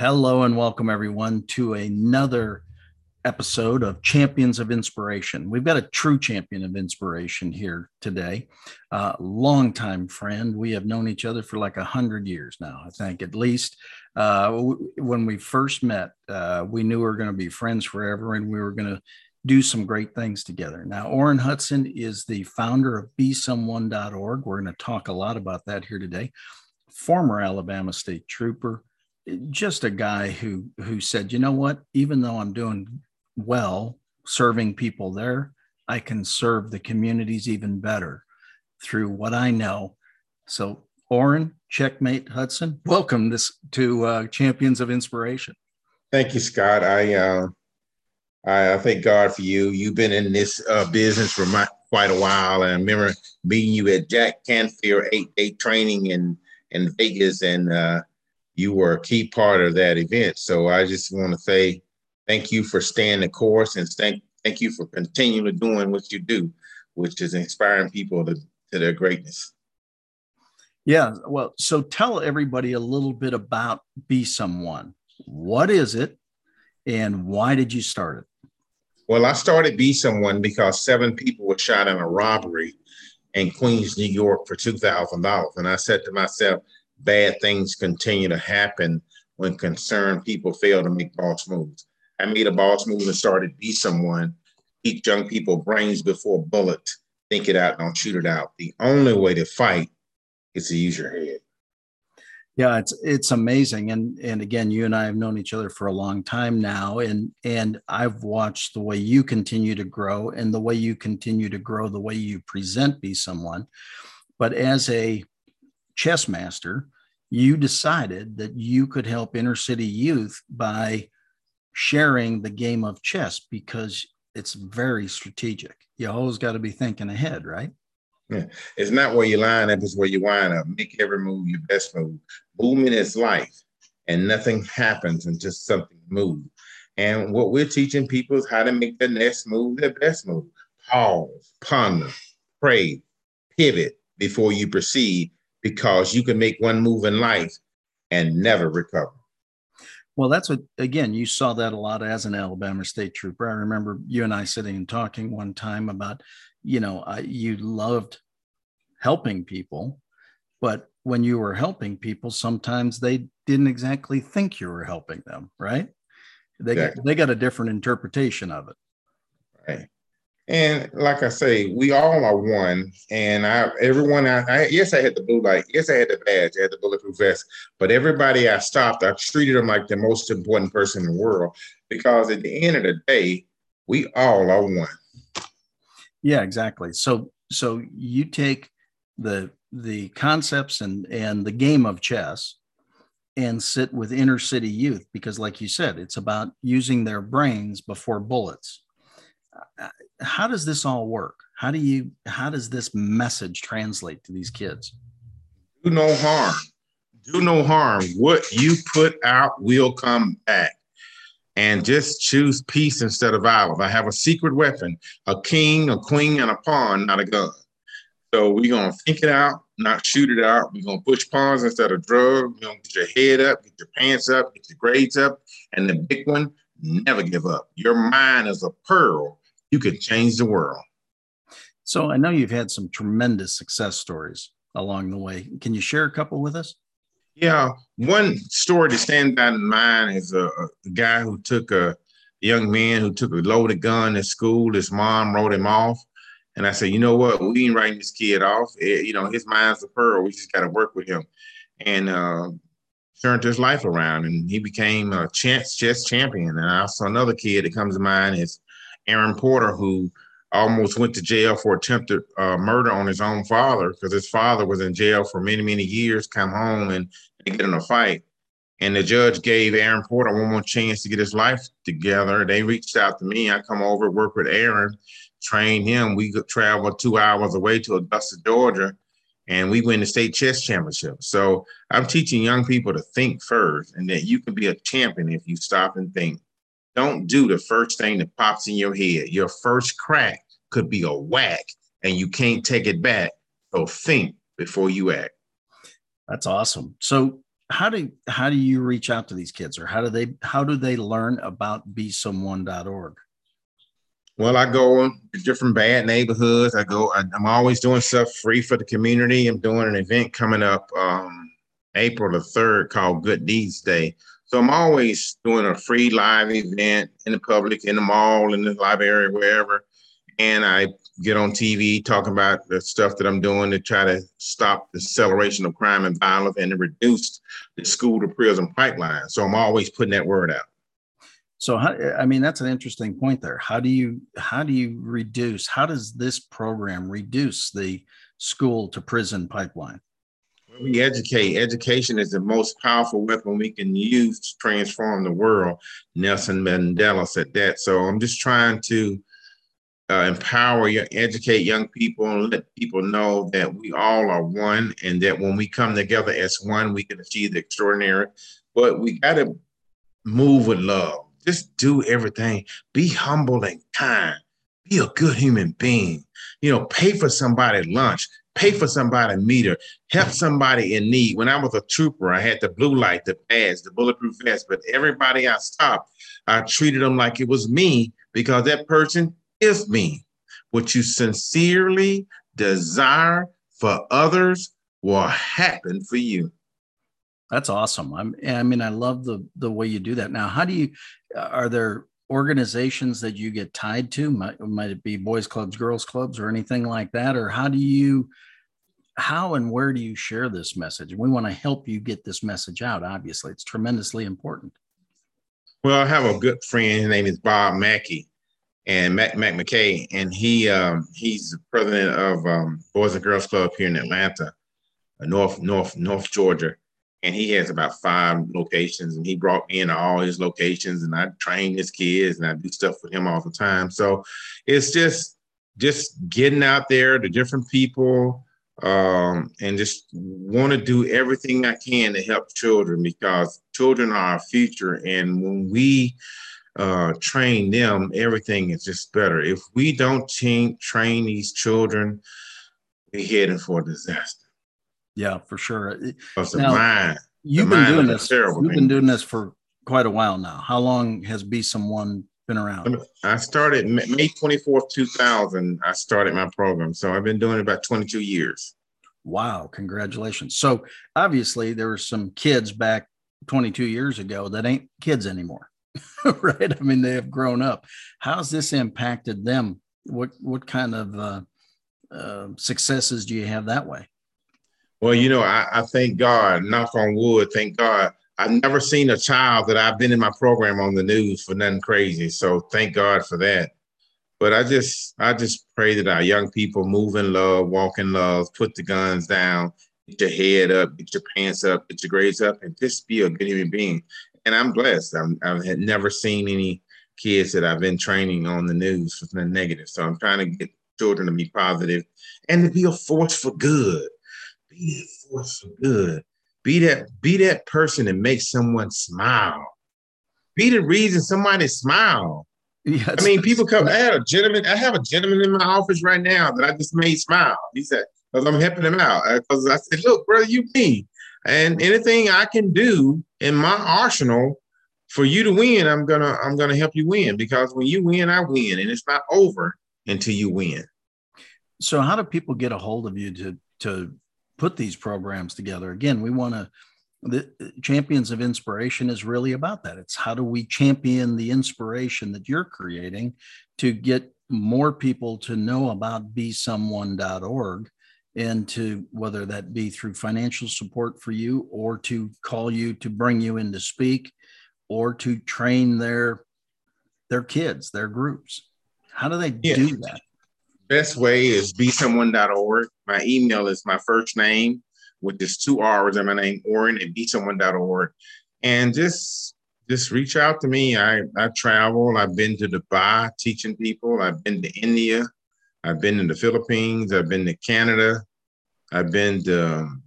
Hello and welcome everyone to another episode of Champions of Inspiration. We've got a true champion of inspiration here today, uh, longtime friend. We have known each other for like a hundred years now, I think at least. Uh, w- when we first met, uh, we knew we were going to be friends forever, and we were going to do some great things together. Now, Orrin Hudson is the founder of BeSomeone.org. We're going to talk a lot about that here today. Former Alabama State Trooper, just a guy who who said, you know what, even though I'm doing well serving people there, I can serve the communities even better through what I know. So, Orrin, checkmate Hudson, welcome this to uh, Champions of Inspiration. Thank you, Scott. I uh, I, I thank God for you. You've been in this uh, business for my, quite a while. And I remember meeting you at Jack Canfield eight day training in in Vegas, and uh, you were a key part of that event. So I just want to say thank you for staying the course and thank thank you for continuing doing what you do, which is inspiring people to, to their greatness. Yeah, well, so tell everybody a little bit about Be Someone. What is it, and why did you start it? Well, I started Be Someone because seven people were shot in a robbery in Queens, New York for $2,000. And I said to myself, bad things continue to happen when concerned people fail to make boss moves. I made a boss move and started Be Someone, teach young people brains before bullets, think it out, don't shoot it out. The only way to fight is to use your head. Yeah, it's it's amazing, and and again, you and I have known each other for a long time now, and and I've watched the way you continue to grow and the way you continue to grow, the way you present Be Someone. But as a chess master, you decided that you could help inner city youth by sharing the game of chess because it's very strategic. You always got to be thinking ahead, right? Yeah. It's not where you line up, it's where you wind up. Make every move your best move. Movement is life, and nothing happens until something moves. And what we're teaching people is how to make the next move their best move. Pause, ponder, pray, pivot before you proceed, because you can make one move in life and never recover. Well, that's what, again, you saw that a lot as an Alabama State Trooper. I remember you and I sitting and talking one time about you know, uh, you loved helping people, but when you were helping people, sometimes they didn't exactly think you were helping them, right? They exactly. got, they got a different interpretation of it. Right. And like I say, we all are one. And I, everyone, I, I, yes, I had the blue light. Yes, I had the badge. I had the bulletproof vest. But everybody I stopped, I treated them like the most important person in the world because at the end of the day, we all are one. Yeah, exactly. So so you take the the concepts and and the game of chess and sit with inner city youth because like you said it's about using their brains before bullets how does this all work how do you how does this message translate to these kids do no harm do no harm what you put out will come back and just choose peace instead of violence. I have a secret weapon, a king, a queen, and a pawn, not a gun. So we're gonna think it out, not shoot it out. We're gonna push pawns instead of drugs. We're gonna get your head up, get your pants up, get your grades up, and the big one, never give up. Your mind is a pearl. You can change the world. So I know you've had some tremendous success stories along the way. Can you share a couple with us? Yeah, one story that stands out in mind is a, a guy who took a, young man who took a loaded gun at school. His mom wrote him off. And I said, you know what? We ain't writing this kid off. It, you know, his mind's a pearl. We just got to work with him. And uh, turned his life around and he became a chess, chess champion. And also another kid that comes to mind is Aaron Porter, who almost went to jail for attempted uh, murder on his own father because his father was in jail for many, many years, come home and they get in a fight. And the judge gave Aaron Porter one more chance to get his life together. They reached out to me. I come over, work with Aaron, train him. We could travel two hours away to Augusta, Georgia, and we win the state chess championship. So I'm teaching young people to think first and that you can be a champion if you stop and think. Don't do the first thing that pops in your head. Your first crack could be a whack and you can't take it back. So think before you act. That's awesome. So how do how do you reach out to these kids or how do they how do they learn about be besomeone.org well i go to different bad neighborhoods i go I, am always doing stuff free for the community i'm doing an event coming up um, april the 3rd called good deeds day so i'm always doing a free live event in the public in the mall in the library wherever and I get on TV talking about the stuff that I'm doing to try to stop the acceleration of crime and violence and to reduce the school to prison pipeline. So I'm always putting that word out. So how, I mean that's an interesting point there. How do you how do you reduce how does this program reduce the school to prison pipeline? We educate. Education is the most powerful weapon we can use to transform the world. Nelson Mandela said that. So I'm just trying to uh, empower, educate young people, and let people know that we all are one, and that when we come together as one, we can achieve the extraordinary. But we got to move with love. Just do everything. Be humble and kind. Be a good human being. You know, pay for somebody lunch. Pay for somebody meter. Help somebody in need. When I was a trooper, I had the blue light, the badge, the bulletproof vest. But everybody I stopped, I treated them like it was me because that person Give me what you sincerely desire for others will happen for you. That's awesome. I'm, I mean, I love the the way you do that. Now, how do you? Are there organizations that you get tied to? Might, might it be boys clubs, girls clubs, or anything like that? Or how do you? How and where do you share this message? We want to help you get this message out. Obviously, it's tremendously important. Well, I have a good friend. His name is Bob Mackey, and Mac, Mac McKay, and he um, he's the president of um, Boys and Girls Club here in Atlanta, uh, North North North Georgia, and he has about five locations. And he brought me into all his locations, and I train his kids, and I do stuff with him all the time. So it's just just getting out there to different people, um, and just want to do everything I can to help children because children are our future, and when we uh, train them, everything is just better. If we don't train, train these children, we're heading for disaster. Yeah, for sure. Because now, mind, you've been doing this. You've thing. been doing this for quite a while now. How long has Be Someone been around? I started May 24th, 2000. I started my program. So I've been doing it about 22 years. Wow, congratulations. So obviously there were some kids back 22 years ago that ain't kids anymore. right? I mean, they have grown up. How's this impacted them? What what kind of uh, uh, successes do you have that way? Well, you know, I, I thank God, knock on wood, thank God. I've never seen a child that I've been in my program on the news for nothing crazy. So thank God for that. But I just I just pray that our young people move in love, walk in love, put the guns down, get your head up, get your pants up, get your grades up, and just be a good human being and I'm blessed. I'm, I had never seen any kids that I've been training on the news for the negative. So I'm trying to get children to be positive and to be a force for good. Be a force for good. Be that be that person and make someone smile. Be the reason somebody smile. I mean, people come. I had a gentleman. I have a gentleman in my office right now that I just made smile. He said, "Because I'm helping him out." Because I said, "Look, brother, you me. And anything I can do in my arsenal for you to win, I'm gonna I'm gonna help you win because when you win, I win, and it's not over until you win. So, how do people get a hold of you to to put these programs together? Again, we want to. The Champions of Inspiration is really about that. It's how do we champion the inspiration that you're creating to get more people to know about besomeone.org and to whether that be through financial support for you or to call you to bring you in to speak or to train their their kids their groups how do they yeah. do that best way is besomeone.org my email is my first name with just two r's in my name Orrin at besomeone.org and just just reach out to me i i travel i've been to dubai teaching people i've been to india I've been in the Philippines. I've been to Canada. I've been to um,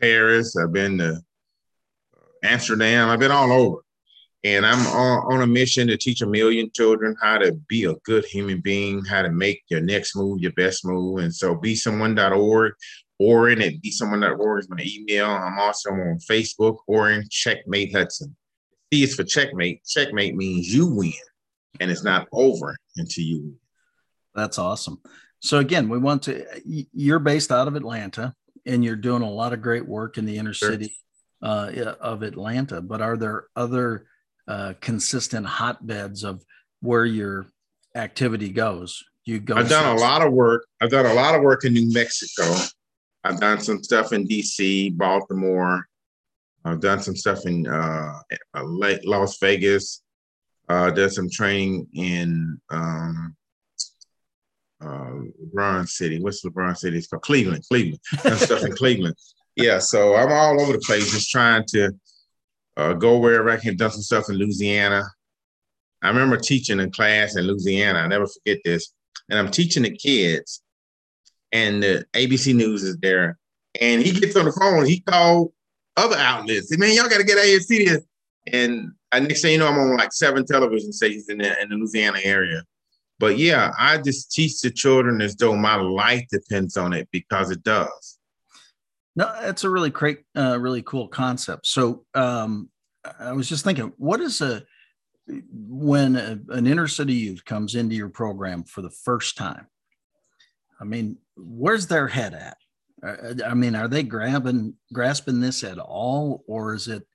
Paris. I've been to Amsterdam. I've been all over. And I'm on, on, a mission to teach a million children how to be a good human being, how to make your next move your best move. And so besomeone.org Orrin at be someone.org is my email. I'm also on Facebook, Orrin Checkmate Hudson. C is for checkmate. Checkmate means you win, and it's not over until you win. That's awesome. So again, we want to. You're based out of Atlanta, and you're doing a lot of great work in the inner sure. city uh, of Atlanta. But are there other uh, consistent hotbeds of where your activity goes? You go. I've done a lot of work. I've done a lot of work in New Mexico. I've done some stuff in D.C., Baltimore. I've done some stuff in uh, Las Vegas. Uh, did some training in um, uh, LeBron City. What's LeBron City? It's called Cleveland. Cleveland. Done stuff in Cleveland. Yeah, so I'm all over the place, just trying to uh, go wherever I can. Done some stuff in Louisiana. I remember teaching in class in Louisiana. I never forget this. And I'm teaching the kids, and the ABC News is there. And he gets on the phone. He called other outlets. Man, y'all got to get out here and see this. And next thing you know, I'm on like seven television stations in the, in the Louisiana area. But yeah, I just teach the children as though my life depends on it because it does. No, that's a really great, uh, really cool concept. So um, I was just thinking, what is a when a, an inner city youth comes into your program for the first time? I mean, where's their head at? I mean, are they grabbing grasping this at all, or is it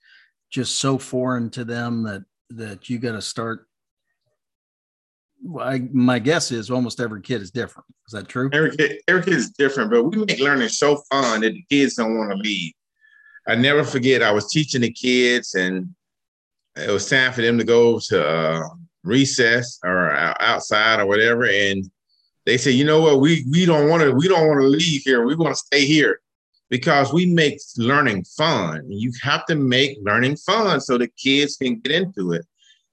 just so foreign to them that that you got to start? I, my guess is almost every kid is different. Is that true? Every kid, every kid is different, but we make learning so fun that the kids don't want to leave. I never forget. I was teaching the kids, and it was time for them to go to uh, recess or outside or whatever, and they said, you know what, we we don't want to we don't want to leave here. We want to stay here because we make learning fun. You have to make learning fun so the kids can get into it.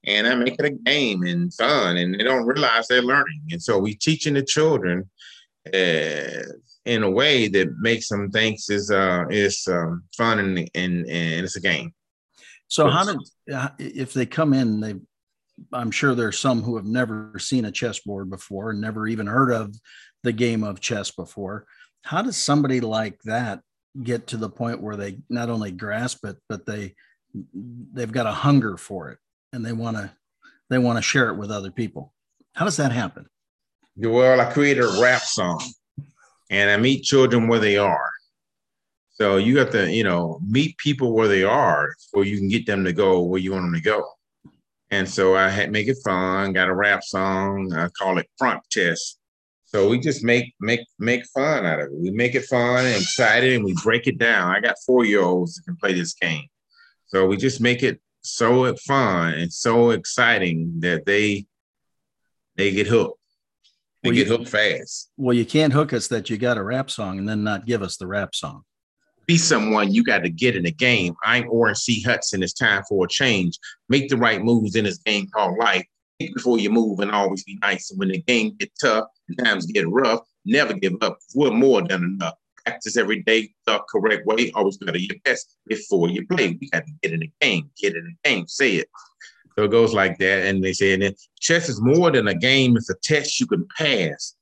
And I make it a game and fun, and they don't realize they're learning. And so we teaching the children uh, in a way that makes them think is uh, is um, fun and, and and it's a game. So how did if they come in, they I'm sure there's some who have never seen a chessboard before and never even heard of the game of chess before. How does somebody like that get to the point where they not only grasp it, but they they've got a hunger for it and they want to they want to share it with other people? How does that happen? Well, I created a rap song and I meet children where they are. So you have to, you know, meet people where they are so you can get them to go where you want them to go. And so I had make it fun, got a rap song, I call it front test. So we just make make make fun out of it. We make it fun and excited and we break it down. I got four year olds that can play this game. So we just make it so fun and so exciting that they they get hooked. They well, get you, hooked fast. Well, you can't hook us that you got a rap song and then not give us the rap song be someone you got to get in the game. I'm Orrin C. Hudson. It's time for a change. Make the right moves in this game called life. Think before you move and always be nice. And when the game get tough and times get rough, never give up. We're more than enough. Practice every day the correct way. Always better your best before you play. We got to get in the game. Get in the game. Say it. So it goes like that. And they say, and then chess is more than a game. It's a test you can pass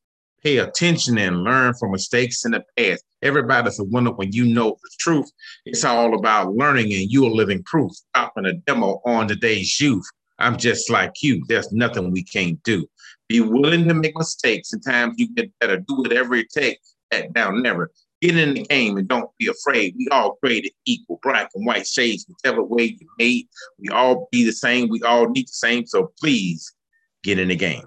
pay attention and learn from mistakes in the past. Everybody's a winner when you know the truth. It's all about learning, and you're living proof. Stopping a demo on today's youth. I'm just like you. There's nothing we can't do. Be willing to make mistakes. Sometimes you get better. Do whatever it takes. Back down, never. Get in the game and don't be afraid. We all created equal, black and white shades, whichever way you made. We all be the same. We all need the same. So please get in the game.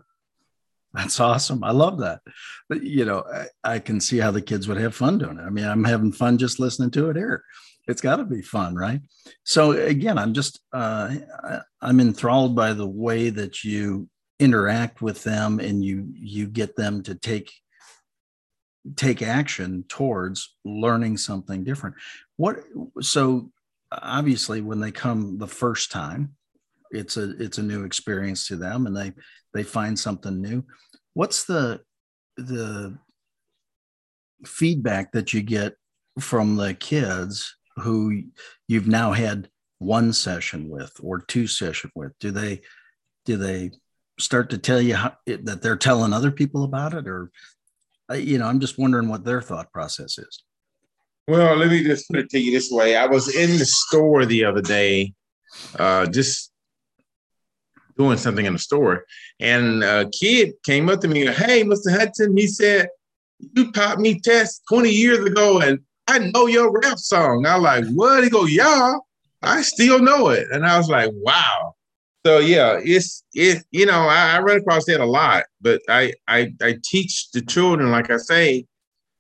That's awesome. I love that. But, you know, I, I, can see how the kids would have fun doing it. I mean, I'm having fun just listening to it here. It's got to be fun, right? So again, I'm just uh, I'm enthralled by the way that you interact with them and you you get them to take take action towards learning something different. What so obviously when they come the first time, it's a it's a new experience to them and they they find something new what's the the feedback that you get from the kids who you've now had one session with or two session with do they do they start to tell you how, that they're telling other people about it or you know i'm just wondering what their thought process is Well, let me just put it to you this way. I was in the store the other day, uh, just doing something in the store, and a kid came up to me, "Hey, Mr. Hudson," he said, "You taught me test 20 years ago, and I know your rap song." I like, "What?" He go, "Yeah, I still know it," and I was like, "Wow." So yeah, it's it. You know, I, I run across that a lot, but I I I teach the children, like I say,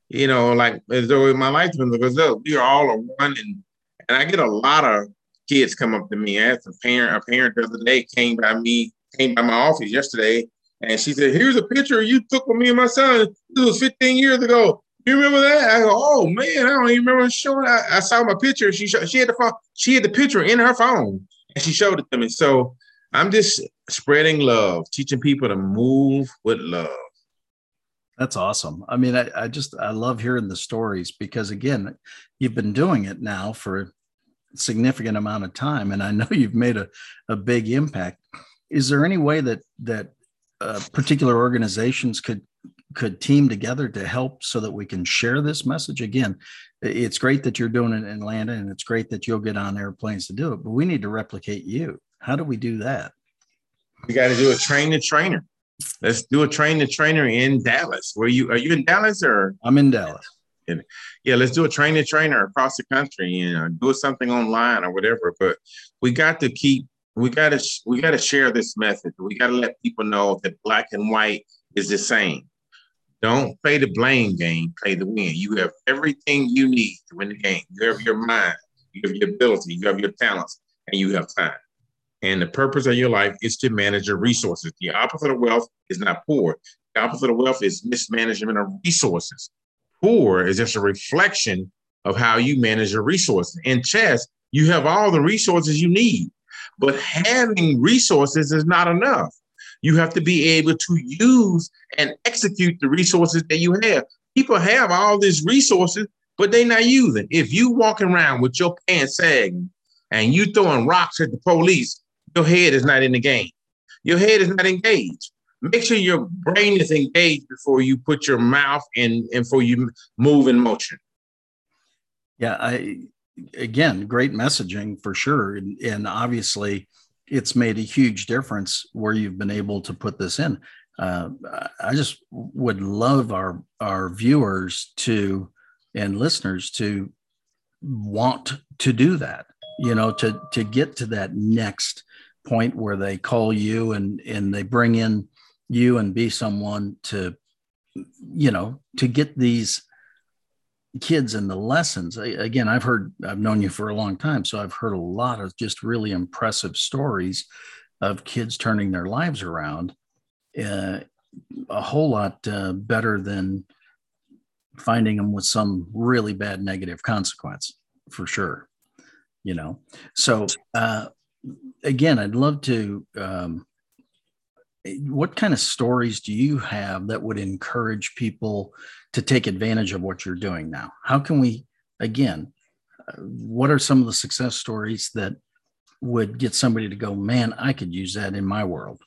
you know, like as though my life because look, we are all a one, and and I get a lot of kids come up to me. I asked a parent, a parent the other day came by me, came by my office yesterday, and she said, "Here's a picture you took with me and my son. This was 15 years ago. You remember that?" I go, "Oh man, I don't even remember showing." I, I saw my picture. She she had the phone. She had the picture in her phone, and she showed it to me. So I'm just spreading love, teaching people to move with love. That's awesome. I mean, I, I just I love hearing the stories because again, you've been doing it now for a significant amount of time, and I know you've made a, a big impact. Is there any way that that uh, particular organizations could could team together to help so that we can share this message again it's great that you're doing it in atlanta and it's great that you'll get on airplanes to do it but we need to replicate you how do we do that we got to do a train the trainer Let's do a train the trainer in Dallas. Where you are you in Dallas or? I'm in Dallas. Yeah, let's do a train the trainer across the country and uh, do something online or whatever. But we got to keep we got to we got to share this message. We got to let people know that black and white is the same. Don't play the blame game, play the win. You have everything you need to win the game. You have your mind, you have your ability, you have your talents, and you have time. And the purpose of your life is to manage your resources. The opposite of wealth is not poor. The opposite of wealth is mismanagement of resources. Poor is just a reflection of how you manage your resources. In chess, you have all the resources you need, but having resources is not enough. You have to be able to use and execute the resources that you have. People have all these resources, but they're not using. If you walking around with your pants sagging and you throwing rocks at the police, your head is not in the game. Your head is not engaged. Make sure your brain is engaged before you put your mouth in and before you move in motion. Yeah, I again, great messaging for sure. And, and obviously it's made a huge difference where you've been able to put this in. Uh, I just would love our our viewers to and listeners to want to do that you know to to get to that next point where they call you and and they bring in you and be someone to you know to get these kids and the lessons. Again i've heard i've known you for a long time so i've heard a lot of just really impressive stories of kids turning their lives around uh, a whole lot uh, better than finding them with some really bad negative consequence for sure you know? So uh, again, I'd love to. Um, what kind of stories do you have that would encourage people to take advantage of what you're doing now? How can we, again, uh, what are some of the success stories that would get somebody to go, man, I could use that in my world?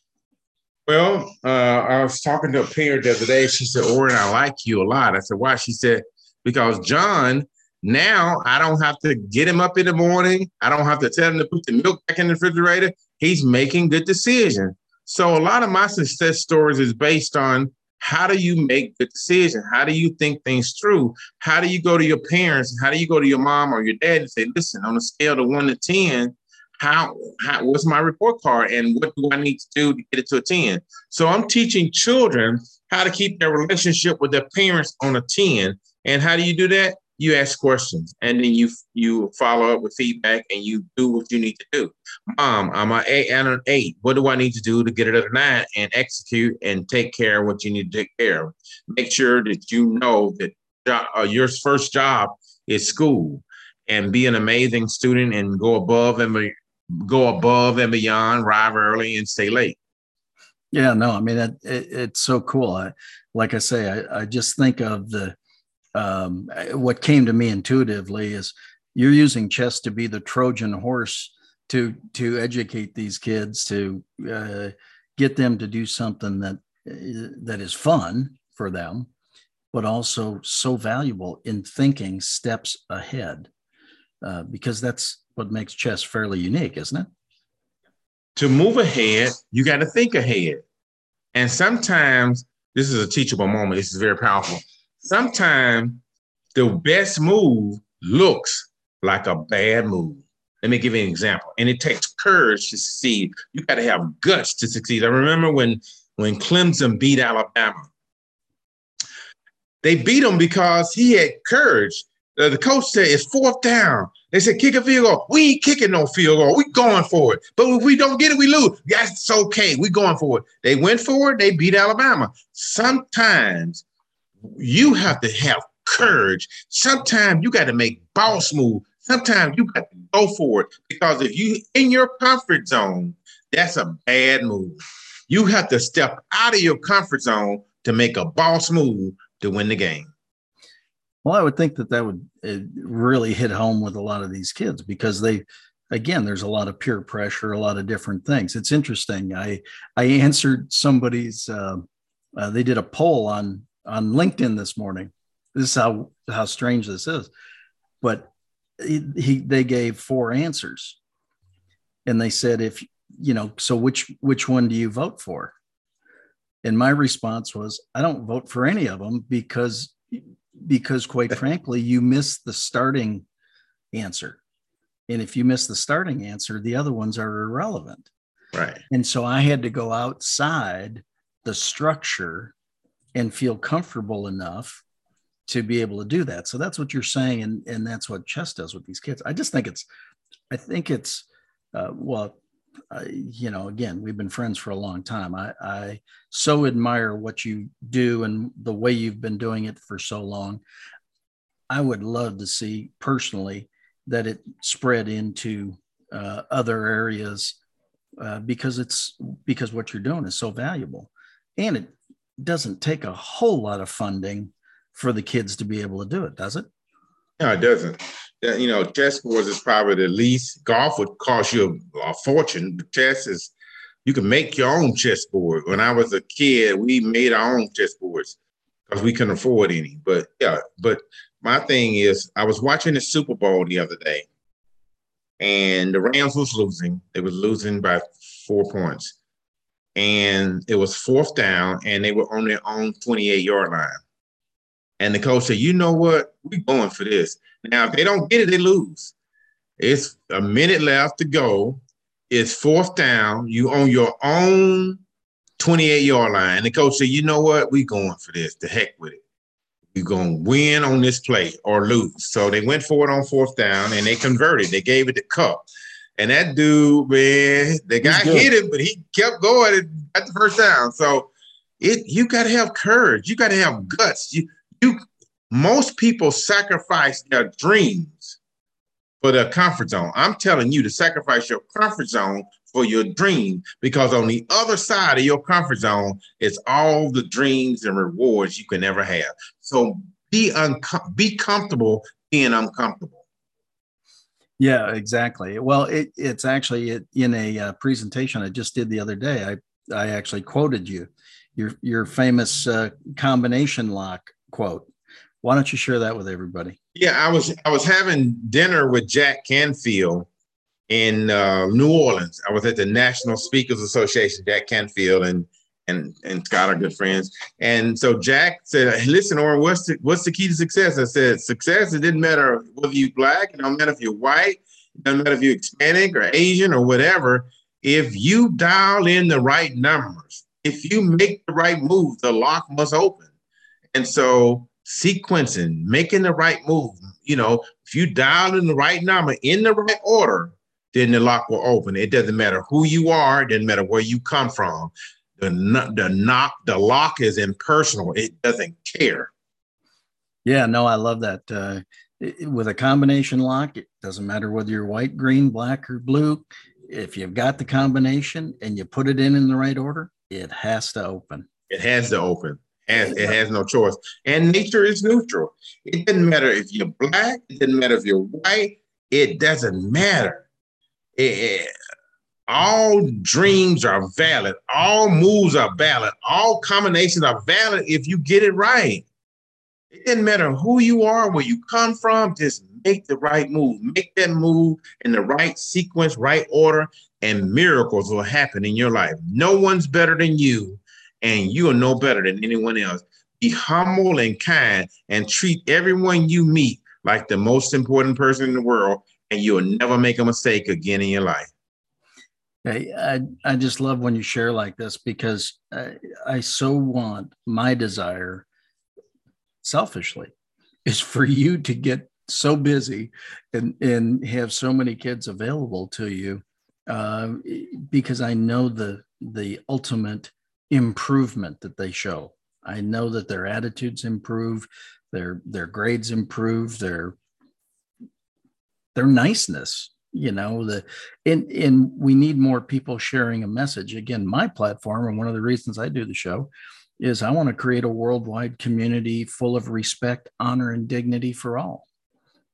Well, uh, I was talking to a parent the other day. She said, Orrin, I like you a lot. I said, why? She said, because John now I don't have to get him up in the morning. I don't have to tell him to put the milk back in the refrigerator. He's making good decisions. So a lot of my success stories is based on how do you make good decisions? How do you think things through? How do you go to your parents? How do you go to your mom or your dad and say, listen, on a scale of one to 10, how, how what's my report card and what do I need to do to get it to a 10? So I'm teaching children how to keep their relationship with their parents on a 10. And how do you do that? You ask questions and then you you follow up with feedback and you do what you need to do. Mom, I'm an eight eight. What do I need to do to get it at nine and execute and take care of what you need to take care of? Make sure that you know that uh, your first job is school and be an amazing student and go above and go above and beyond, arrive early and stay late. Yeah, no, I mean, it, it's so cool. I, like I say, I, I just think of the, um, what came to me intuitively is you're using chess to be the Trojan horse to to educate these kids to uh, get them to do something that uh, that is fun for them, but also so valuable in thinking steps ahead, uh, because that's what makes chess fairly unique, isn't it? To move ahead, you got to think ahead. And sometimes this is a teachable moment. This is very powerful. Sometimes the best move looks like a bad move. Let me give you an example. And it takes courage to succeed. You got to have guts to succeed. I remember when when Clemson beat Alabama. They beat him because he had courage. Uh, the coach said it's fourth down. They said kick a field goal. We ain't kicking no field goal. We going for it. But if we don't get it, we lose. That's okay. We going for it. They went for it. They beat Alabama. Sometimes you have to have courage. Sometimes you got to make boss move. Sometimes you got to go for it because if you in your comfort zone, that's a bad move. You have to step out of your comfort zone to make a boss move to win the game. Well, I would think that that would really hit home with a lot of these kids because they, again, there's a lot of peer pressure, a lot of different things. It's interesting. I I answered somebody's. Uh, uh, they did a poll on on LinkedIn this morning. This is how how strange this is, but he, he they gave four answers, and they said if you know, so which which one do you vote for? And my response was, I don't vote for any of them because because quite frankly, you miss the starting answer. And if you miss the starting answer, the other ones are irrelevant. Right. And so I had to go outside the structure and feel comfortable enough to be able to do that. So that's what you're saying. And, and that's what chess does with these kids. I just think it's, I think it's, uh, well, you know, again, we've been friends for a long time. I, I so admire what you do and the way you've been doing it for so long. I would love to see personally that it spread into uh, other areas uh, because it's because what you're doing is so valuable, and it doesn't take a whole lot of funding for the kids to be able to do it, does it? No, it doesn't you know, chess boards is probably the least. Golf would cost you a, fortune, chess is you can make your own chessboard. When I was a kid, we made our own chessboards because we couldn't afford any. But yeah, but my thing is, I was watching the Super Bowl the other day, and the Rams was losing. They was losing by four points, and it was fourth down, and they were on their own twenty-eight yard line. And the coach said, "You know what? We're going for this." Now, if they don't get it, they lose. It's a minute left to go. It's fourth down. You on your own 28 yard line. And the coach said, you know what? We going for this. The heck with it. We're going to win on this play or lose. So they went for it on fourth down and they converted. They gave it to Kupp. And that dude, man, the guy hit him, but he kept going at the first down. So it you got to have courage. You got to have guts. You you most people sacrifice their dreams for their comfort zone. I'm telling you to sacrifice your comfort zone for your dream because on the other side of your comfort zone is all the dreams and rewards you can ever have. So be unco- be comfortable being uncomfortable. Yeah, exactly. Well, it, it's actually in a uh, presentation I just did the other day. I I actually quoted you, your your famous uh, combination lock quote. Why don't you share that with everybody? Yeah, I was I was having dinner with Jack Canfield in uh, New Orleans. I was at the National Speakers Association, Jack Canfield, and and and Scott are good friends. And so Jack said, "Listen, Orrin, what's the what's the key to success?" I said, "Success. It didn't matter whether you're black. It don't matter if you're white. It doesn't matter if you're Hispanic or Asian or whatever. If you dial in the right numbers, if you make the right move, the lock must open." And so sequencing, making the right move. You know, if you dial in the right number in the right order, then the lock will open. It doesn't matter who you are, it doesn't matter where you come from. The the knock, the lock is impersonal. It doesn't care. Yeah, no, I love that. Uh, it, with a combination lock, it doesn't matter whether you're white, green, black, or blue. If you've got the combination and you put it in in the right order, it has to open. It has to open. Has, it has no choice. And nature is neutral. It doesn't matter if you're black, it doesn't matter if you're white, it doesn't matter. It, all dreams are valid, all moves are valid, all combinations are valid if you get it right. It doesn't matter who you are, where you come from, just make the right move. Make that move in the right sequence, right order, and miracles will happen in your life. No one's better than you, and you are no better than anyone else. Be humble and kind and treat everyone you meet like the most important person in the world, and you'll never make a mistake again in your life. I, I, I just love when you share like this because I, I so want my desire selfishly is for you to get so busy and, and have so many kids available to you uh, because I know the the ultimate improvement that they show. I know that their attitudes improve, their their grades improve, their their niceness you know the and and we need more people sharing a message. Again my platform and one of the reasons i do the show is i want to create a worldwide community full of respect honor and dignity for all.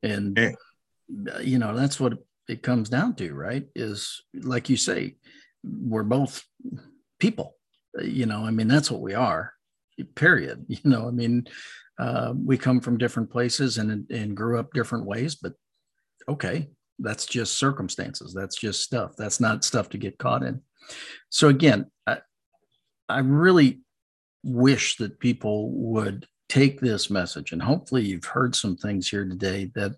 And yeah. you know that's what it comes down to right? Is like you say we're both people you know i mean that's what we are period you know i mean uh, we come from different places and and grew up different ways but okay that's just circumstances. That's just stuff. That's not stuff to get caught in. So again i, I really wish that people would take this message and hopefully you've heard some things here today that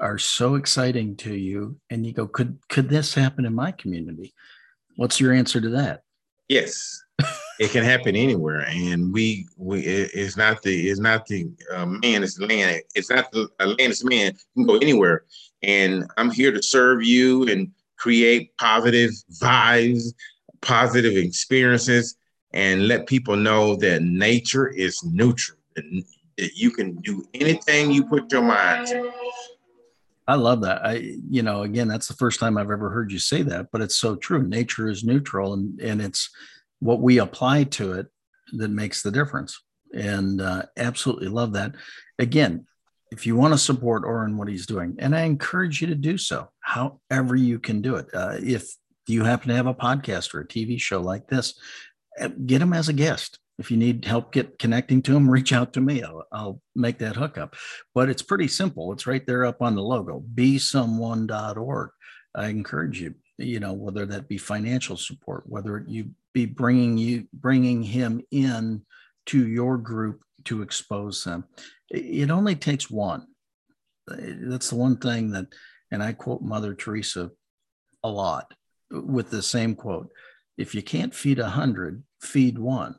are so exciting to you and you go could could this happen in my community? What's your answer to that? Yes. It can happen anywhere and we we it's not the it's not the uh, man it's the land it's not the uh, land it's man you can go anywhere and i'm here to serve you and create positive vibes positive experiences and let people know that nature is neutral that you can do anything you put your mind to I love that. I, you know, again, that's the first time I've ever heard you say that, but it's so true. Nature is neutral, and and it's what we apply to it that makes the difference. And uh, absolutely love that. Again, if you want to support Orrin, what he's doing, and I encourage you to do so, however you can do it. Uh, if you happen to have a podcast or a TV show like this, uh, get him as a guest. If you need help get connecting to him, reach out to me. I'll, I'll make that hookup. But it's pretty simple. It's right there up on the logo, besomeone.org. I encourage you, you know, whether that be financial support, whether you be bringing you bringing him in to your group to expose them. It only takes one. Uh, that's the one thing that, and I quote Mother Teresa a lot with the same quote: "If you can't feed a hundred, feed one.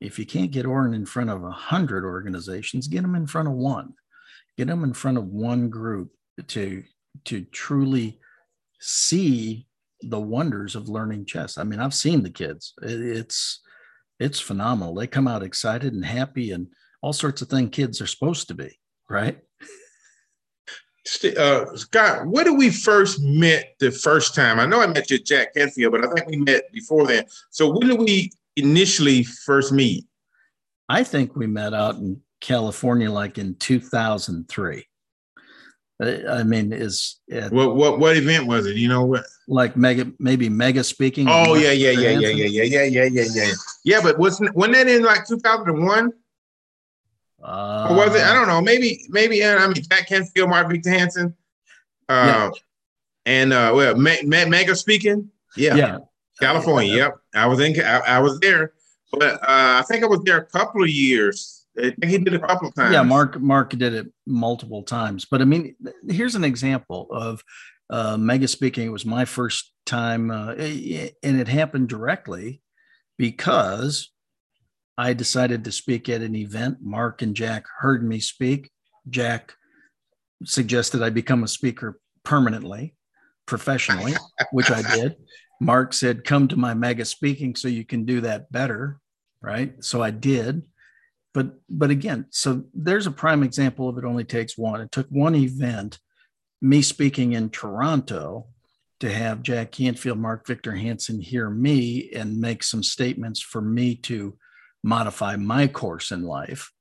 If you can't get Orrin in front of a hundred organizations, get him in front of one. Get him in front of one group to to truly see the wonders of learning chess. I mean, I've seen the kids. It's it's phenomenal. They come out excited and happy and all sorts of things kids are supposed to be, right? Uh, Scott, where did we first met the first time? I know I met you at Jack Canfield, but I think we met before then. So when did we initially first meet? I think we met out in California like in 2003. I mean, is what what what event was it? You know what? Like mega, maybe mega speaking. Oh yeah, yeah, yeah, yeah, yeah, yeah, yeah, yeah, yeah, yeah. Yeah, but wasn't when that in like two thousand and one? Uh, or was it? I don't know. Maybe maybe and I mean Jack Canfield, Mark Victor Hansen, uh, yeah. and uh, well, me, me, mega speaking. Yeah, yeah, California. Yep, I was in. I, I was there, but uh, I think I was there a couple of years he did a couple times. Yeah, Mark Mark did it multiple times. But I mean, here's an example of uh, mega speaking. It was my first time, uh, and it happened directly because I decided to speak at an event. Mark and Jack heard me speak. Jack suggested I become a speaker permanently, professionally, which I did. Mark said, Come to my mega speaking so you can do that better. Right. So I did but but again so there's a prime example of it only takes one. It took one event me speaking in toronto to have jack canfield mark victor hansen hear me and make some statements for me to modify my course in life.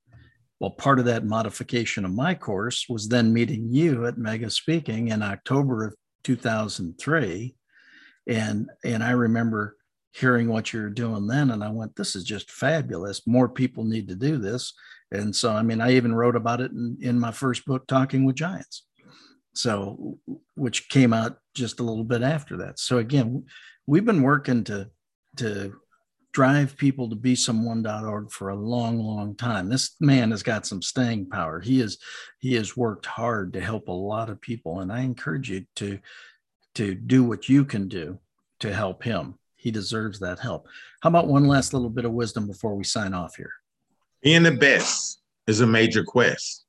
Well part of that modification of my course was then meeting you at mega speaking in october of 2003 and and i remember hearing what you're doing then and i went this is just fabulous. More people need to do this. And so i mean i even wrote about it in, in my first book talking with giants. So which came out just a little bit after that. So again we've been working to to drive people to be someone.org for a long long time. This man has got some staying power. He is he has worked hard to help a lot of people and i encourage you to to do what you can do to help him he deserves that help how about one last little bit of wisdom before we sign off here being the best is a major quest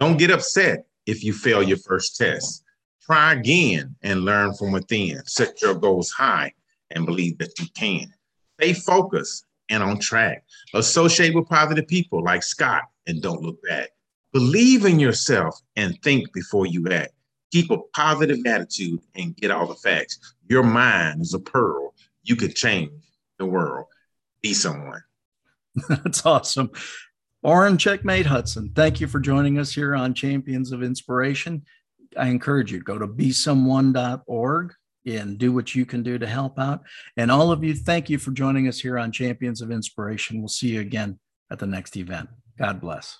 don't get upset if you fail your first test try again and learn from within set your goals high and believe that you can Stay focused and on track. Associate with positive people like Scott and don't look back. Believe in yourself and think before you act. Keep a positive attitude and get all the facts. Your mind is a pearl. You could change the world. Be someone. That's awesome. Orrin Checkmate Hudson, thank you for joining us here on Champions of Inspiration. I encourage you to go to besomeone.org and do what you can do to help out. And all of you, thank you for joining us here on Champions of Inspiration. We'll see you again at the next event. God bless.